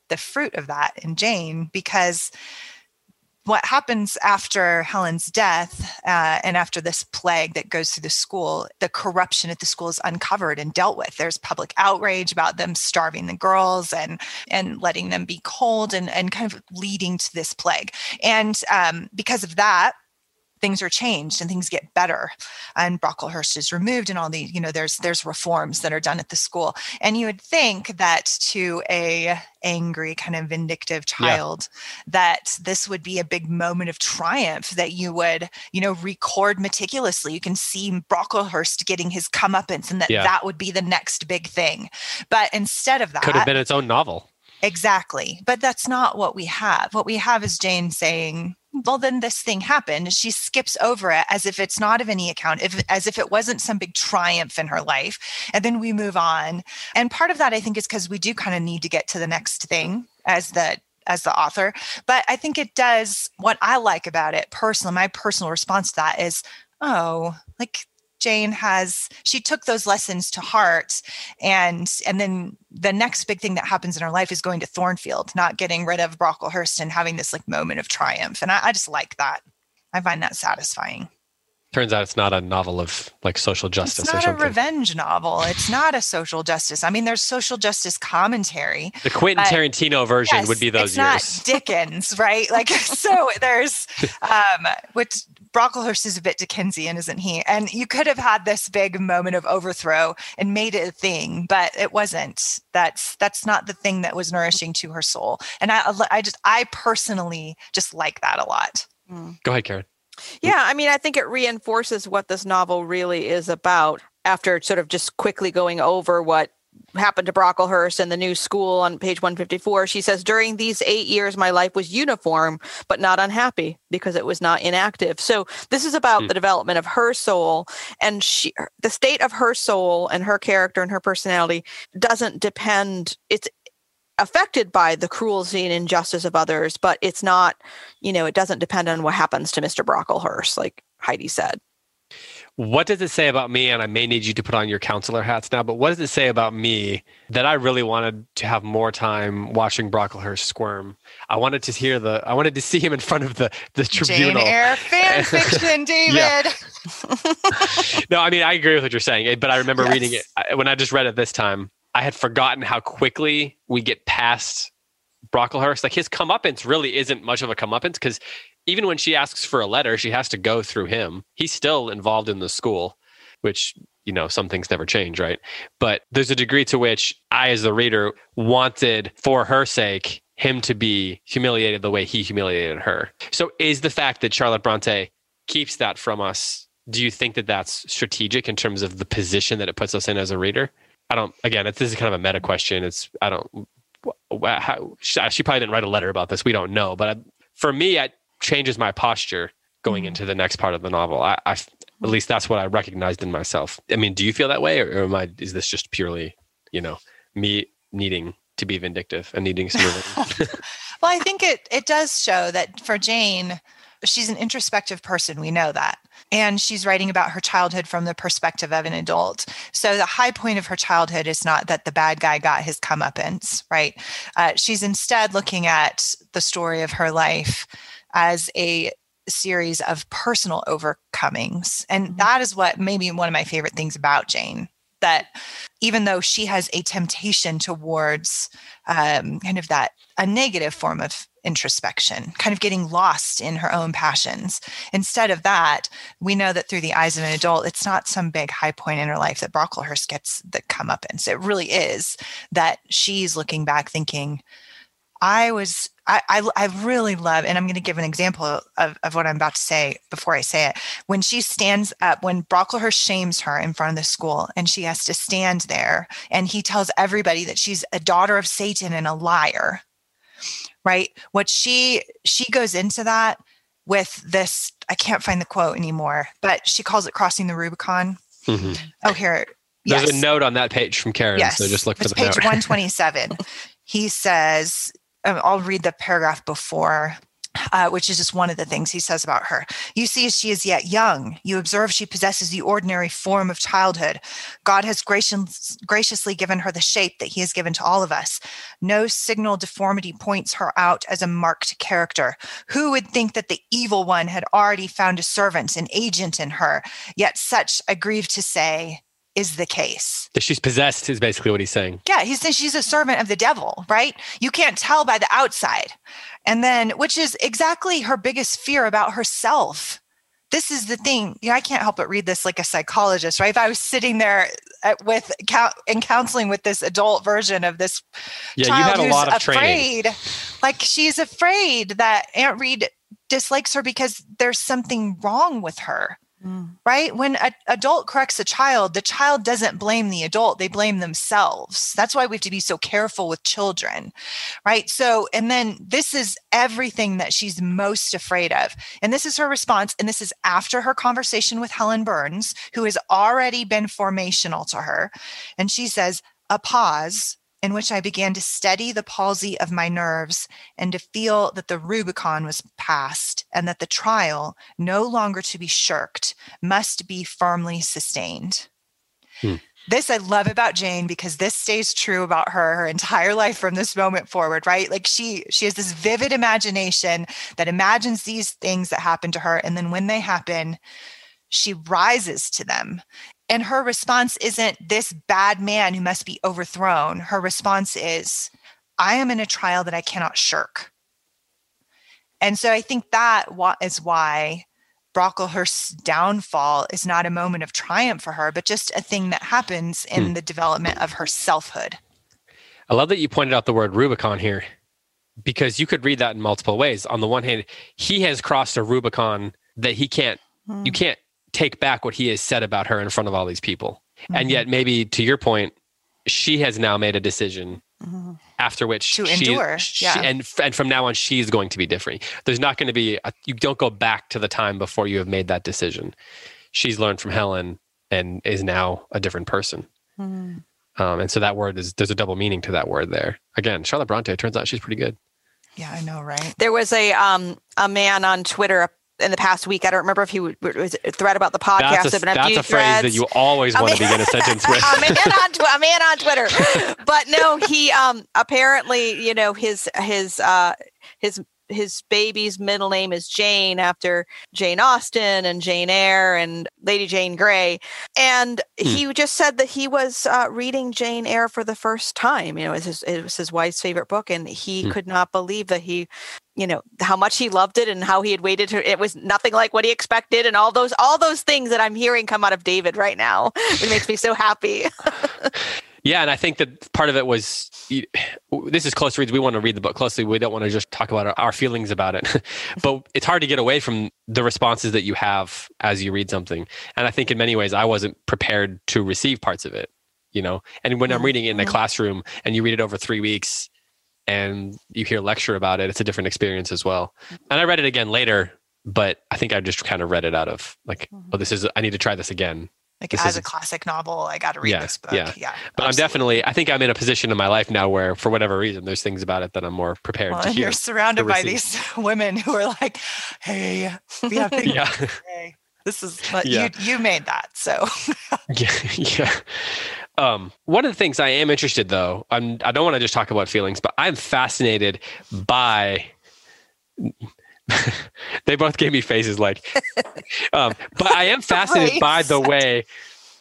the fruit of that in Jane because what happens after Helen's death uh, and after this plague that goes through the school, the corruption at the school is uncovered and dealt with. There's public outrage about them starving the girls and and letting them be cold and and kind of leading to this plague. And um, because of that, things are changed and things get better and brocklehurst is removed and all the you know there's there's reforms that are done at the school and you would think that to a angry kind of vindictive child that this would be a big moment of triumph that you would you know record meticulously you can see brocklehurst getting his comeuppance and that Yeah. that would be the next big thing but instead of that Could have been its own novel. Exactly. But that's not what we have. What we have is Jane saying, well, then this thing happened. She skips over it as if it's not of any account, if, as if it wasn't some big triumph in her life. And then we move on. And part of that, I think, is because we do kind of need to get to the next thing as the as the author. But I think it does what I like about it personally. My personal response to that is, oh, like Jane has she took those lessons to heart and and then the next big thing that happens in her life is going to Thornfield, not getting rid of Brocklehurst and having this like moment of triumph. And I, I just like that. I find that satisfying. Turns out it's not a novel of like social justice. It's not a revenge novel. It's not a social justice. I mean, there's social justice commentary. The Quentin Tarantino version yes, would be those it's years. not Dickens, right? Like so. There's um, which Brocklehurst is a bit Dickensian, isn't he? And you could have had this big moment of overthrow and made it a thing, but it wasn't. That's that's not the thing that was nourishing to her soul. And I, I just, I personally just like that a lot. Mm. Go ahead, Karen. Yeah, I mean, I think it reinforces what this novel really is about. After sort of just quickly going over what happened to Brocklehurst and the new school on page 154. She says, During these eight years, my life was uniform, but not unhappy because it was not inactive. So this is about mm. the development of her soul and she, the state of her soul and her character and her personality doesn't depend, it's affected by the cruelty and injustice of others, but it's not, you know, it doesn't depend on what happens to Mr. Brocklehurst, like Heidi said. What does it say about me? And I may need you to put on your counselor hats now, but what does it say about me that I really wanted to have more time watching Brocklehurst squirm? I wanted to hear the, I wanted to see him in front of the the tribunal. Jane Eyre fan fiction, David. no, I mean I agree with what you're saying, but I remember yes. reading it when I just read it this time. I had forgotten how quickly we get past Brocklehurst. Like his comeuppance really isn't much of a comeuppance because even when she asks for a letter, she has to go through him. He's still involved in the school, which, you know, some things never change, right? But there's a degree to which I, as the reader, wanted for her sake him to be humiliated the way he humiliated her. So is the fact that Charlotte Bronte keeps that from us, do you think that that's strategic in terms of the position that it puts us in as a reader? I don't, again, this is kind of a meta question. It's, I don't, how, she probably didn't write a letter about this. We don't know. But for me, it changes my posture going mm-hmm. into the next part of the novel. I, I, at least that's what I recognized in myself. I mean, do you feel that way, or, or am I? Is this just purely, you know, me needing to be vindictive and needing some well, I think it it does show that for Jane, she's an introspective person. We know that. And she's writing about her childhood from the perspective of an adult. So the high point of her childhood is not that the bad guy got his comeuppance, right? Uh, she's instead looking at the story of her life as a series of personal overcomings. And mm-hmm. that is what maybe one of my favorite things about Jane that even though she has a temptation towards um, kind of that a negative form of introspection, kind of getting lost in her own passions. Instead of that, we know that through the eyes of an adult, it's not some big high point in her life that Brocklehurst gets the comeuppance. It really is that she's looking back thinking, I was I, I, I really love, and I'm going to give an example of, of what I'm about to say before I say it. When she stands up, when Brocklehurst shames her in front of the school, and she has to stand there, and he tells everybody that she's a daughter of Satan and a liar. Right? What she she goes into that with this. I can't find the quote anymore, but she calls it crossing the Rubicon. Mm-hmm. Oh, here. There's yes. a note on that page from Karen. Yes. So just look it's for the page note. 127. he says, I'll read the paragraph before uh, which is just one of the things he says about her. You see, she is yet young. You observe she possesses the ordinary form of childhood. God has gracious, graciously given her the shape that he has given to all of us. No signal deformity points her out as a marked character. Who would think that the evil one had already found a servant, an agent in her? Yet such, I grieve to say, is the case. That she's possessed is basically what he's saying. Yeah, he's saying she's a servant of the devil, right? You can't tell by the outside. And then, which is exactly her biggest fear about herself. This is the thing. You know, I can't help but read this like a psychologist, right? If I was sitting there at, with in counseling with this adult version of this yeah, child you had a who's lot of afraid, training. like she's afraid that Aunt Reed dislikes her because there's something wrong with her Mm. Right? When an adult corrects a child, the child doesn't blame the adult, they blame themselves. That's why we have to be so careful with children. Right? So, and then this is everything that she's most afraid of. And this is her response. And this is after her conversation with Helen Burns, who has already been formational to her. And she says, a pause in which I began to steady the palsy of my nerves and to feel that the Rubicon was passed and that the trial, no longer to be shirked, must be firmly sustained. Hmm. This I love about Jane because this stays true about her her entire life from this moment forward, right? Like she she has this vivid imagination that imagines these things that happen to her and then when they happen, she rises to them and her response isn't this bad man who must be overthrown. Her response is, I am in a trial that I cannot shirk. And so I think that is why Brocklehurst's downfall is not a moment of triumph for her, but just a thing that happens in hmm. the development of her selfhood. I love that you pointed out the word Rubicon here because you could read that in multiple ways. On the one hand, he has crossed a Rubicon that he can't, hmm. you can't take back what he has said about her in front of all these people. Mm-hmm. And yet, maybe to your point, she has now made a decision mm-hmm. after which to she, endure. She, yeah. and and from now on, she's going to be different. There's not going to be a, you don't go back to the time before you have made that decision. She's learned from Helen and is now a different person. Mm-hmm. Um, and so that word is there's a double meaning to that word there. Again, Charlotte Bronte. Turns out she's pretty good. Yeah, I know, right? There was a um a man on Twitter, in the past week. I don't remember if he was a thread about the podcast. That's a, that's a phrase that you always want to begin a sentence with. a man on tw- a man on Twitter, but no, he um apparently you know his his uh his his baby's middle name is Jane after Jane Austen and Jane Eyre and Lady Jane Grey. And hmm. he just said that he was uh, reading Jane Eyre for the first time. You know, it was his, it was his wife's favorite book, and he hmm. could not believe that he you know how much he loved it and how he had waited to it was nothing like what he expected and all those all those things that i'm hearing come out of david right now it makes me so happy Yeah, and I think that part of it was this is close reads. We want to read the book closely. We don't want to just talk about our feelings about it. but it's hard to get away from the responses that you have as you read something. And I think in many ways, I wasn't prepared to receive parts of it. You know, and when I'm reading it in a mm-hmm. classroom and you read it over three weeks and you hear lecture about it, it's a different experience as well. And I read it again later, but I think I just kind of read it out of like, mm-hmm. oh, this is I need to try this again like this as is, a classic novel i got to read yeah, this book yeah, yeah but absolutely. i'm definitely i think i'm in a position in my life now where for whatever reason there's things about it that i'm more prepared well, to hear you're surrounded by these women who are like hey we have things yeah. Hey, this is but yeah. you you made that so yeah yeah um, one of the things I am interested though, I'm I don't want to just talk about feelings, but I'm fascinated by they both gave me faces like um, but i am fascinated by the way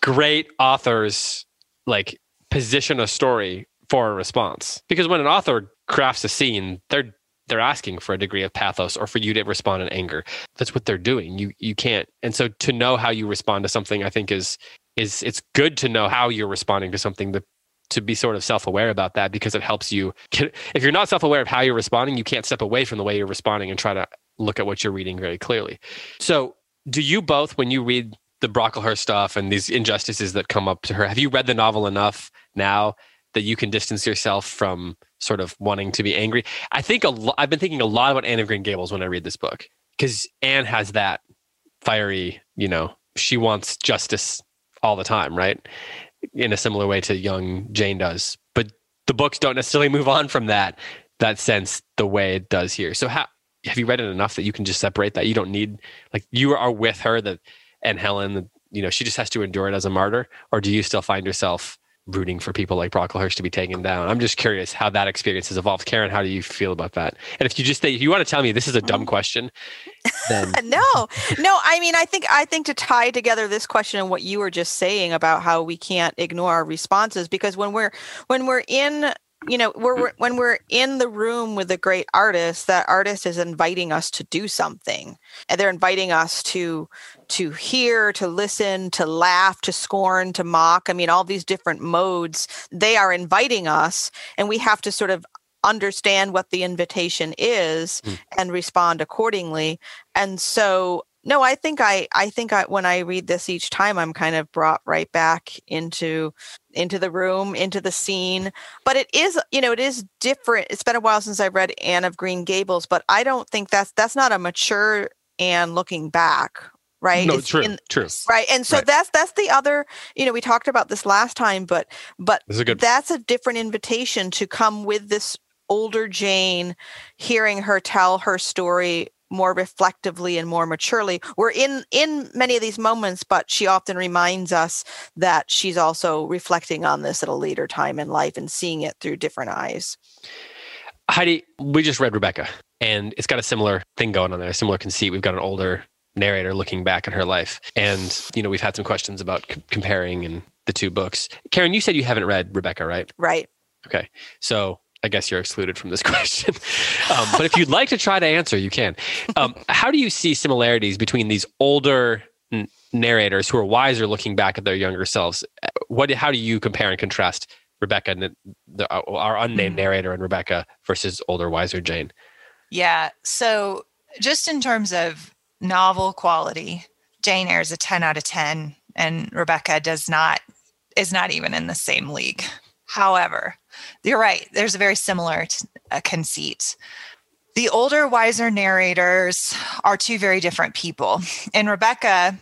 great authors like position a story for a response. Because when an author crafts a scene they're they're asking for a degree of pathos or for you to respond in anger. That's what they're doing. You you can't. And so to know how you respond to something i think is is it's good to know how you're responding to something. That to be sort of self-aware about that because it helps you if you're not self-aware of how you're responding you can't step away from the way you're responding and try to look at what you're reading very clearly. So do you both when you read the brocklehurst stuff and these injustices that come up to her have you read the novel enough now that you can distance yourself from sort of wanting to be angry? I think a lo- i've been thinking a lot about anne of green gables when i read this book because anne has that fiery you know she wants justice all the time right in a similar way to young Jane does. But the books don't necessarily move on from that that sense the way it does here. So how have you read it enough that you can just separate that? You don't need like you are with her that and Helen, you know, she just has to endure it as a martyr, or do you still find yourself rooting for people like Brocklehurst to be taken down. I'm just curious how that experience has evolved. Karen, how do you feel about that? And if you just if you want to tell me this is a dumb mm. question, then no, no. I mean, I think I think to tie together this question and what you were just saying about how we can't ignore our responses because when we're when we're in you know we're, when we're in the room with a great artist that artist is inviting us to do something. And they're inviting us to to hear to listen to laugh to scorn to mock. I mean all these different modes. They are inviting us and we have to sort of understand what the invitation is mm. and respond accordingly. And so no i think i i think i when i read this each time i'm kind of brought right back into into the room into the scene but it is you know it is different it's been a while since i've read anne of green gables but i don't think that's that's not a mature anne looking back right No, It's true, in- true. right and so Right. that's that's the other you know we talked about this last time but but a good. that's a different invitation to come with this older Jane, hearing her tell her story more reflectively and more maturely. We're in in many of these moments, but she often reminds us that she's also reflecting on this at a later time in life and seeing it through different eyes. Heidi, we just read Rebecca, and it's got a similar thing going on there, a similar conceit. We've got an older narrator looking back at her life, and you know we've had some questions about c- comparing and the two books. Karen, you said you haven't read Rebecca, right? Right. Okay, so I guess you're excluded from this question. um, but if you'd like to try to answer, you can. Um, how do you see similarities between these older n- narrators who are wiser, looking back at their younger selves? What? How do you compare and contrast Rebecca, and the, our unnamed Mhm. narrator, and Rebecca versus older, wiser Jane? Yeah. So, just in terms of novel quality, Jane Eyre is a 10 out of 10, and Rebecca does not is not even in the same league. However, you're right. There's a very similar t- uh, conceit. The older, wiser narrators are two very different people. And Rebecca,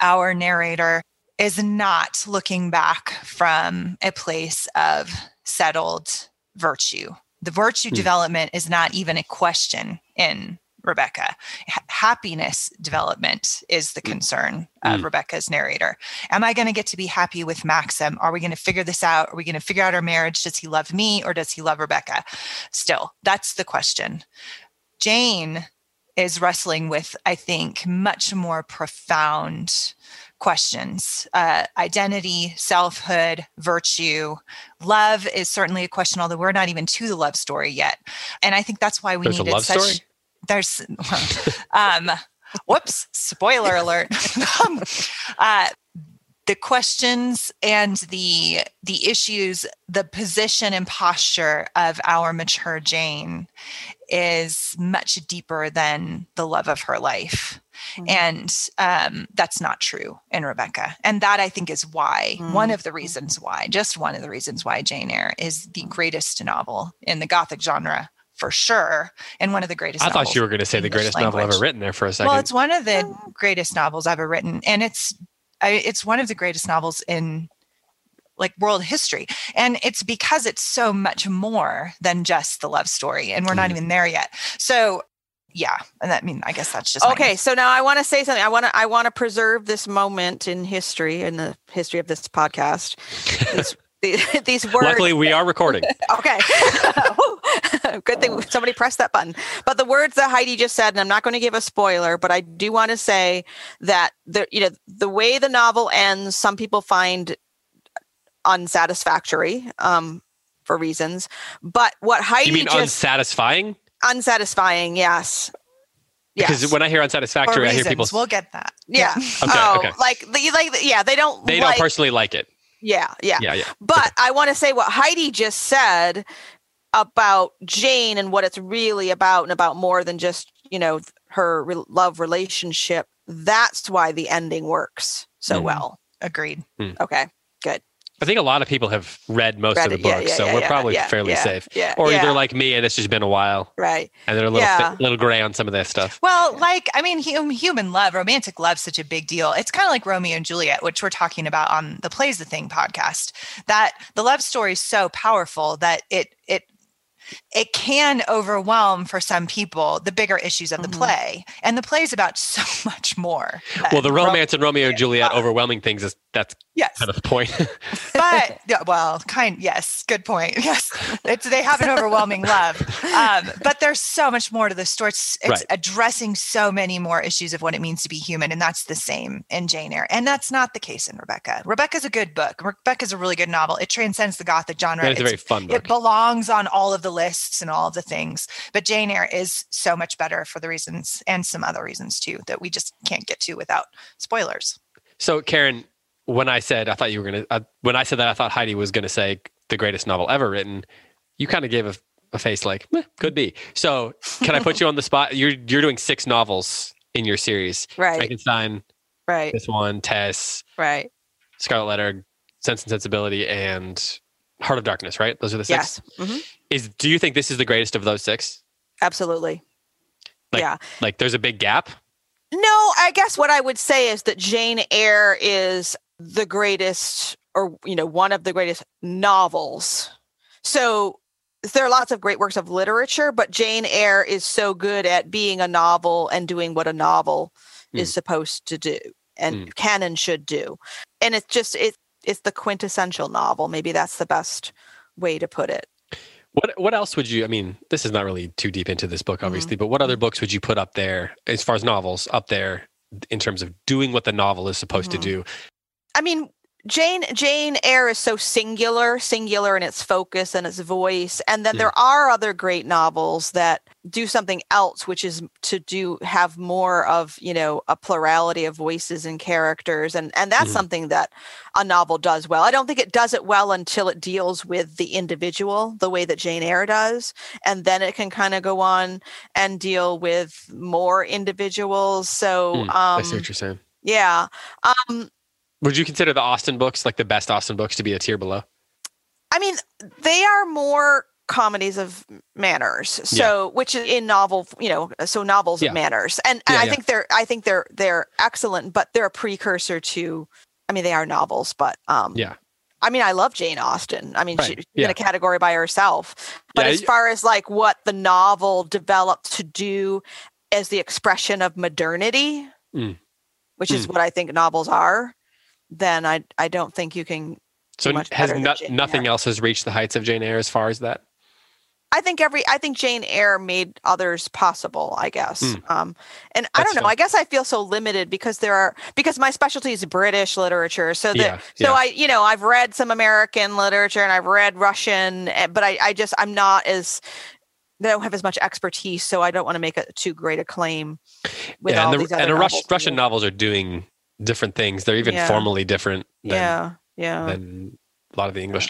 our narrator, is not looking back from a place of settled virtue. The virtue Hmm. development is not even a question in Rebecca. Ha- happiness development is the concern of Hmm. Rebecca's narrator. Am I going to get to be happy with Maxim? Are we going to figure this out? Are we going to figure out our marriage? Does he love me or does he love Rebecca? Still, that's the question. Jane is wrestling with, I think, much more profound questions uh, identity, selfhood, virtue. Love is certainly a question, although we're not even to the love story yet. And I think that's why we There's needed such. story? There's, um, whoops, spoiler alert. Um, uh, the questions and the the issues the position and posture of our mature jane is much deeper than the love of her life Mhm. and um, that's not true in rebecca and that i think is why one of the reasons why just one of the reasons why jane eyre is the greatest novel in the gothic genre for sure and one of the greatest I thought you were going to say the English greatest novel language. ever written there for a second. well, it's one of the greatest novels I've ever written, and it's I, it's one of the greatest novels in like world history, and it's because it's so much more than just the love story, and we're not Mhm. even there yet. So, yeah, and that I mean, I guess that's just Okay, so now I want to say something. I want to I want to preserve this moment in history in the history of this podcast. These, these words Luckily, we are recording. Okay. Good thing somebody pressed that button. But the words that Heidi just said, and I'm not going to give a spoiler, but I do want to say that the you know the way the novel ends, some people find unsatisfactory um, for reasons. But what Heidi You mean just unsatisfying? unsatisfying, yes. Because Yes. when I hear unsatisfactory, I hear people We'll get that. yeah. Okay, oh, okay. like the, like yeah, they don't they like don't personally like it. Yeah, yeah. Yeah, yeah. But I want to say what Heidi just said about Jane and what it's really about, and about more than just you know her re- love relationship. That's why the ending works so Mhm. well. Agreed. Okay, I think a lot of people have read most Read of the it. Yeah, yeah, so yeah, we're probably fairly safe. Yeah, Or yeah, they're like me, and it's just been a while, right. and they're a little little gray on some of that stuff. Well, like I mean, hum, human love, romantic love, such a big deal. It's kind of like Romeo and Juliet, which we're talking about on the Plays the Thing podcast. That the love story is so powerful that it it it can overwhelm for some people the bigger issues of the Mhm. play, and the play is about so much more. Well, the romance in Romeo and Juliet overwhelming things is that's yes, kind of the point. but yeah, well, kind yes, good point. Yes, it's they have an overwhelming love, um, but there's so much more to the story. It's, it's Right. addressing so many more issues of what it means to be human, and that's the same in Jane Eyre, and that's not the case in Rebecca. Rebecca's a good book. Rebecca's a really good novel. It transcends the Gothic genre. and it's a very fun Book. it belongs on all of the lists and all of the things, but Jane Eyre is so much better for the reasons and some other reasons too that we just can't get to without spoilers. So, Karen, when I said I thought you were gonna, uh, when I said that I thought Heidi was gonna say the greatest novel ever written, you kind of gave a, a face like "Meh, could be. So, can I put you on the spot? You're you're doing six novels in your series. Right. Frankenstein, Right. this one, Tess, Right. Scarlet Letter, Sense and Sensibility, and Heart of Darkness. Right? Those are the six. Yes. hmm Is do you think this is the greatest of those six? Absolutely. Like- yeah. Like, there's a big gap. No, I guess what I would say is that Jane Eyre is the greatest, or you know, one of the greatest novels. So there are lots of great works of literature, but Jane Eyre is so good at being a novel and doing what a novel is hmm. supposed to do and hmm. canon should do. And it's just it it's the quintessential novel. Maybe that's the best way to put it. What what else would you? I mean, this is not really too deep into this book, mm-hmm. obviously, but what other mm-hmm. books would you put up there as far as novels up there in terms of doing what the novel is supposed Mhm. to mm-hmm. do? I mean, Jane Jane Eyre is so singular, singular in its focus and its voice, and then Mm. there are other great novels that do something else, which is to do have more of you know a plurality of voices and characters, and and that's something that a novel does well. I don't think it does it well until it deals with the individual the way that Jane Eyre does, and then it can kind of go on and deal with more individuals. So Mm, I see um, what you're saying. yeah. Um, Would you consider the Austen books like the best Austen books to be a tier below? I mean, they are more comedies of manners. So, which is in novel, you know, so novels Yeah. of manners, and, and Yeah, I yeah. think they're, I think they're, they're excellent, but they're a precursor to. I mean, they are novels, but um, Yeah. I mean, I love Jane Austen. I mean, Right, she's yeah. in a category by herself. But Yeah, as far as like what the novel developed to do as the expression of modernity, Mm. which is what I think novels are, then I, I don't think you can So has no, nothing else has reached the heights of Jane Eyre as far as that? I think every I think Jane Eyre made others possible, I guess. Mm. Um and I don't know, fun. I guess I feel so limited because there are because my specialty is British literature. So that Yeah, so yeah. I you know, I've read some American literature and I've read Russian, eh, but I I just I'm not as they don't have as much expertise, so I don't want to make a too great a claim with yeah, all and these the, other and Russian novels are doing different things. They're even Yeah. formally different than, Yeah, yeah. than a lot of the English.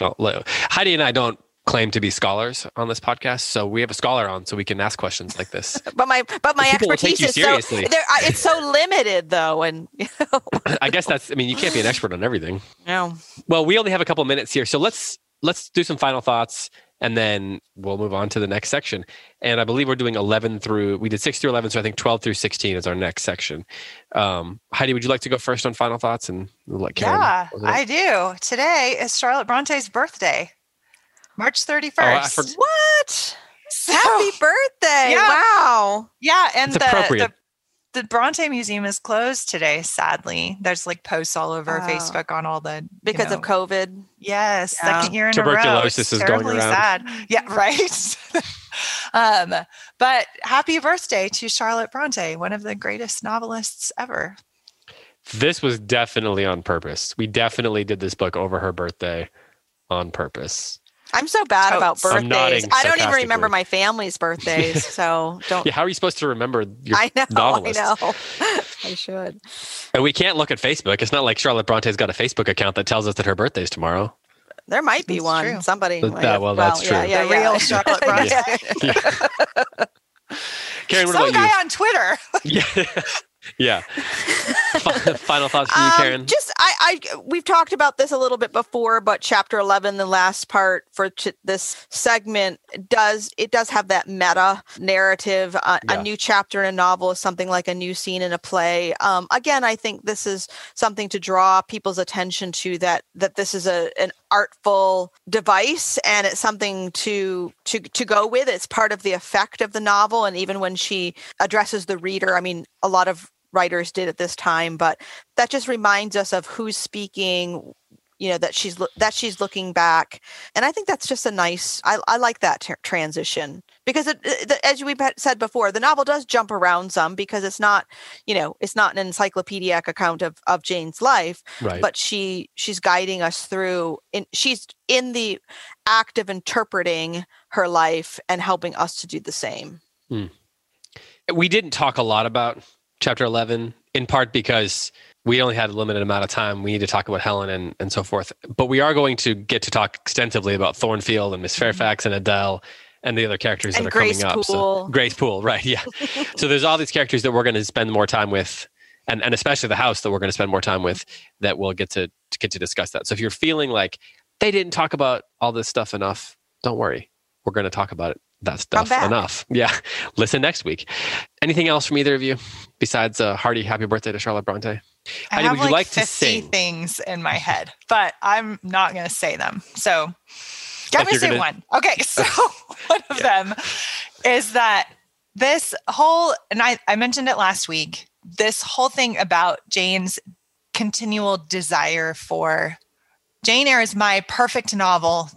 Heidi and I don't claim to be scholars on this podcast, so we have a scholar on, so we can ask questions like this. But my but my people expertise is so seriously. there- I- it's so limited though, and you know, I guess that's. I mean, you can't be an expert on everything. no. Well, we only have a couple minutes here, so let's let's do some final thoughts, and then we'll move on to the next section. And I believe we're doing eleven through. We did six through eleven, so I think twelve through sixteen is our next section. Um, Heidi, would you like to go first on final thoughts, and we'll let Karen? Yeah, close it up? I do. Today is Charlotte Bronte's birthday, March 31st. Oh, for- What? So- Happy birthday. Yeah. Wow. yeah, and It's the, appropriate. the the Bronte Museum is closed today. Sadly, there's like posts all over Oh. Facebook on all the you Because know- of COVID. Yes, Yeah. second year in a row. Tuberculosis is going terribly around. Sad. Yeah, right. um, but happy birthday to Charlotte Bronte, one of the greatest novelists ever. This was definitely on purpose. We definitely did this book over her birthday on purpose. I'm so bad Totes. about I'm birthdays. nodding I don't even remember my family's birthdays. So don't Yeah, how are you supposed to remember your I know, novelists? I know. I should. And we can't look at Facebook. It's not like Charlotte Bronte's got a Facebook account that tells us that her birthday's tomorrow. There might be That's one. true. Somebody. That- might that- well, that's Yeah, true. yeah, The yeah. real Charlotte Bronte. Yeah. Karen, what Some about guy you? on Twitter. Yeah. yeah. Final thoughts from you, Um, Karen? Just I, I we've talked about this a little bit before, but chapter eleven, the last part for ch- this segment, does it does have that meta narrative. Uh, Yeah. A new chapter in a novel is something like a new scene in a play. Um, again, I think this is something to draw people's attention to that that this is a an artful device and it's something to to to go with. It's part of the effect of the novel, and even when she addresses the reader, I mean, a lot of writers did at this time, but that just reminds us of who's speaking you know that she's that she's looking back. And i think that's just a nice i, I like that tr- transition because it, it- the, as we've said before the novel does jump around some because it's not you know it's not an encyclopedic account of of jane's life right. but she she's guiding us through in she's in the act of interpreting her life and helping us to do the same. Hmm. We didn't talk a lot about chapter 11 in part because we only had a limited amount of time we need to talk about helen and, and so forth but we are going to get to talk extensively about thornfield and miss mm-hmm. fairfax and adele and the other characters And that are Grace coming up. So, Grace Poole, right? Yeah. so there's all these characters that we're going to spend more time with, and and especially the house that we're going to spend more time with. That we'll get to, to get to discuss that. So if you're feeling like they didn't talk about all this stuff enough, don't worry. We're going to talk about it, that stuff enough. Yeah. Listen next week. Anything else from either of you besides a hearty happy birthday to Charlotte Bronte? I Heidi, have would you like to 50 sing? things in my head, but I'm not going to say them. So let me say gonna- one. Okay. So one of them is that this whole, and I, I mentioned it last week, this whole thing about Jane's continual desire for Jane Eyre is my perfect novel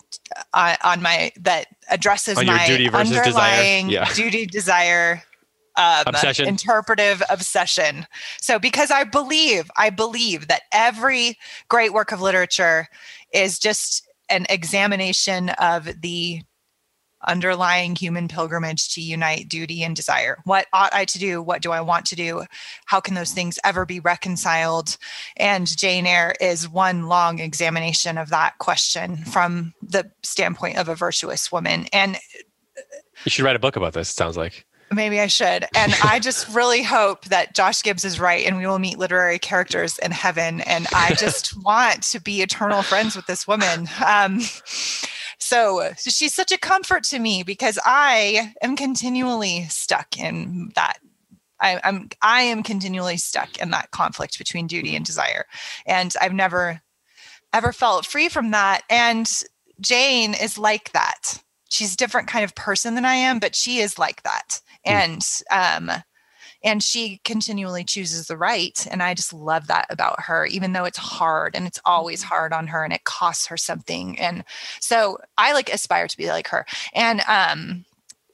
uh, on my that addresses my duty versus desire? underlying Yeah. duty desire um, Obsession. interpretive obsession. So because I believe, I believe that every great work of literature is just an examination of the underlying human pilgrimage to unite duty and desire. What ought I to do? What do I want to do? How can those things ever be reconciled? And Jane Eyre is one long examination of that question from the standpoint of a virtuous woman. And You should write a book about this. It sounds like. Maybe I should. And I just really hope that Josh Gibbs is right and we will meet literary characters in heaven. And I just want to be eternal friends with this woman. Um, so she's such a comfort to me because I am continually stuck in that. I, I'm I am continually stuck in that conflict between duty and desire, and I've never ever felt free from that. And Jane is like that. She's a different kind of person than I am, but she is like that. And um and she continually chooses the right and I just love that about her even though it's hard and it's always hard on her and it costs her something. And so I like aspire to be like her. And um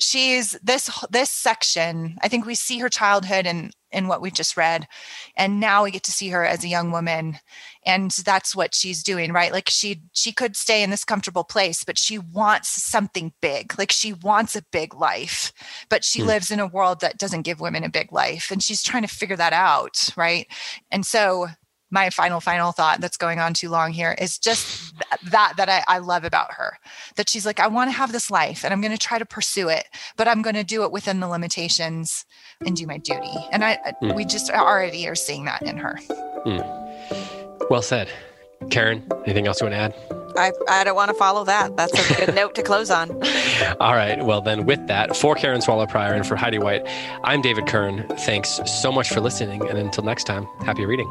she's this this section i think we see her childhood in in what we've just read and now we get to see her as a young woman and that's what she's doing right? Like she she could stay in this comfortable place but she wants something big. Like she wants a big life but she Hmm. lives in a world that doesn't give women a big life and she's trying to figure that out right? And so my final final thought that's going on too long here is just th- that that I, I love about her that she's like i want to have this life and i'm going to try to pursue it but i'm going to do it within the limitations and do my duty. And i Mm. we just already are seeing that in her Well said. Karen, anything else you want to add? I, I don't want to follow that. That's a good note to close on. All right. Well, then, with that, for Karen Swallow Pryor and for Heidi White, I'm David Kern. Thanks so much for listening. And until next time, happy reading.